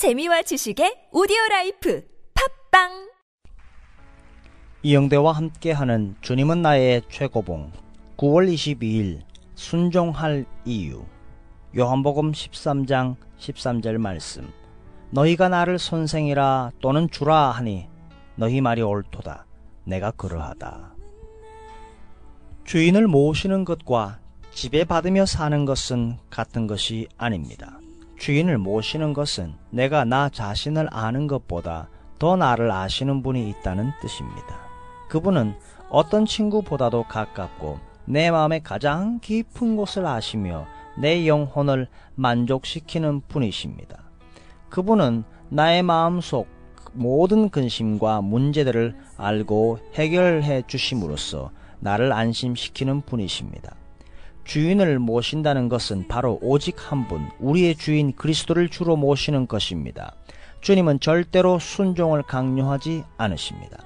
재미와 지식의 오디오 라이프 팟빵! 이영대와 함께하는 주님은 나의 최고봉 9월 22일 순종할 이유. 요한복음 13장 13절 말씀. 너희가 나를 선생이라 또는 주라 하니 너희 말이 옳도다. 내가 그러하다. 주인을 모시는 것과 지배받으며 사는 것은 같은 것이 아닙니다. 주인을 모시는 것은 내가 나 자신을 아는 것보다 더 나를 아시는 분이 있다는 뜻입니다. 그분은 어떤 친구보다도 가깝고 내 마음의 가장 깊은 곳을 아시며 내 영혼을 만족시키는 분이십니다. 그분은 나의 마음속 모든 근심과 문제들을 알고 해결해 주심으로써 나를 안심시키는 분이십니다. 주인을 모신다는 것은 바로 오직 한 분, 우리의 주인 그리스도를 주로 모시는 것입니다. 주님은 절대로 순종을 강요하지 않으십니다.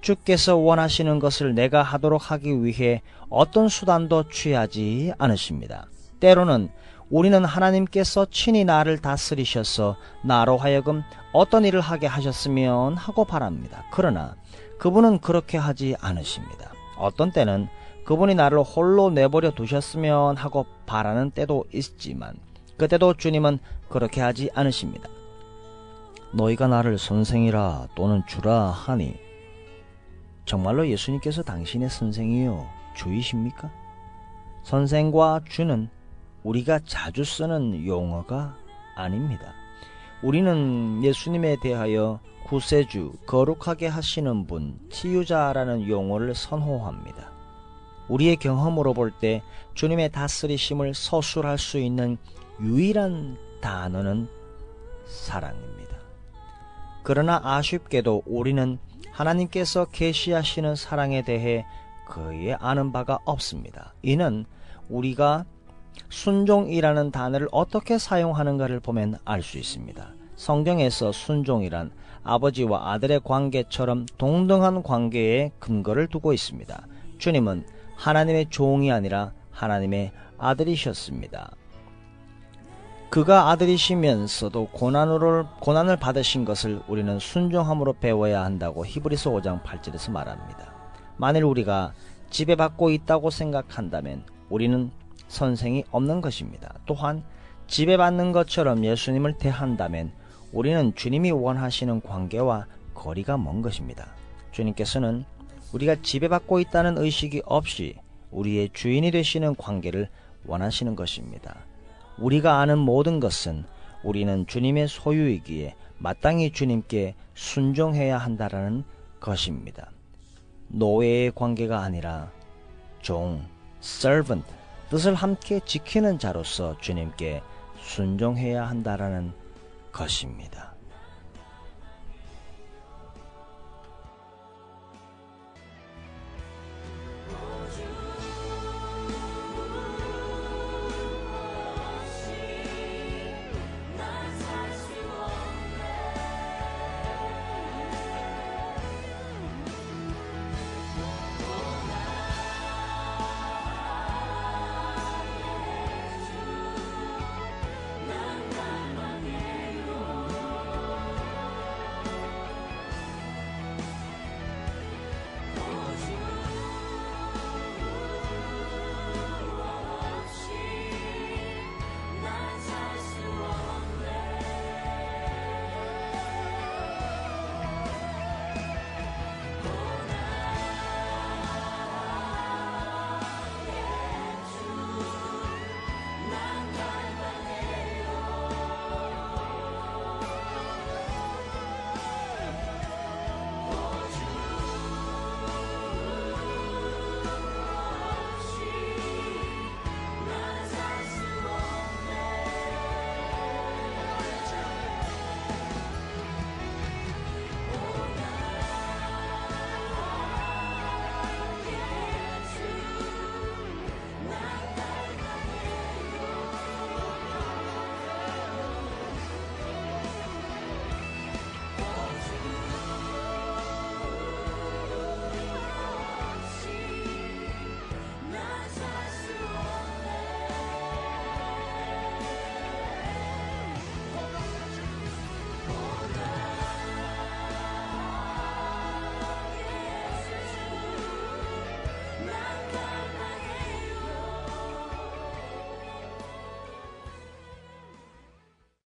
주께서 원하시는 것을 내가 하도록 하기 위해 어떤 수단도 취하지 않으십니다. 때로는 우리는 하나님께서 친히 나를 다스리셔서 나로 하여금 어떤 일을 하게 하셨으면 하고 바랍니다. 그러나 그분은 그렇게 하지 않으십니다. 어떤 때는 그분이 나를 홀로 내버려 두셨으면 하고 바라는 때도 있지만 그때도 주님은 그렇게 하지 않으십니다. 너희가 나를 선생이라 또는 주라 하니 정말로 예수님께서 당신의 선생이요 주이십니까? 선생과 주는 우리가 자주 쓰는 용어가 아닙니다. 우리는 예수님에 대하여 구세주, 거룩하게 하시는 분, 치유자라는 용어를 선호합니다. 우리의 경험으로 볼 때 주님의 다스리심을 서술할 수 있는 유일한 단어는 사랑입니다. 그러나 아쉽게도 우리는 하나님께서 계시하시는 사랑에 대해 거의 아는 바가 없습니다. 이는 우리가 순종이라는 단어를 어떻게 사용하는가를 보면 알 수 있습니다. 성경에서 순종이란 아버지와 아들의 관계처럼 동등한 관계에 근거를 두고 있습니다. 주님은 하나님의 종이 아니라 하나님의 아들이셨습니다. 그가 아들이시면서도 고난을, 고난을 받으신 것을 우리는 순종함으로 배워야 한다고 히브리서 5장 8절에서 말합니다. 만일 우리가 지배받고 있다고 생각한다면 우리는 선생이 없는 것입니다. 또한 지배받는 것처럼 예수님을 대한다면 우리는 주님이 원하시는 관계와 거리가 먼 것입니다. 주님께서는 우리가 지배받고 있다는 의식이 없이 우리의 주인이 되시는 관계를 원하시는 것입니다. 우리가 아는 모든 것은 우리는 주님의 소유이기에 마땅히 주님께 순종해야 한다라는 것입니다. 노예의 관계가 아니라 종, servant, 뜻을 함께 지키는 자로서 주님께 순종해야 한다라는 것입니다.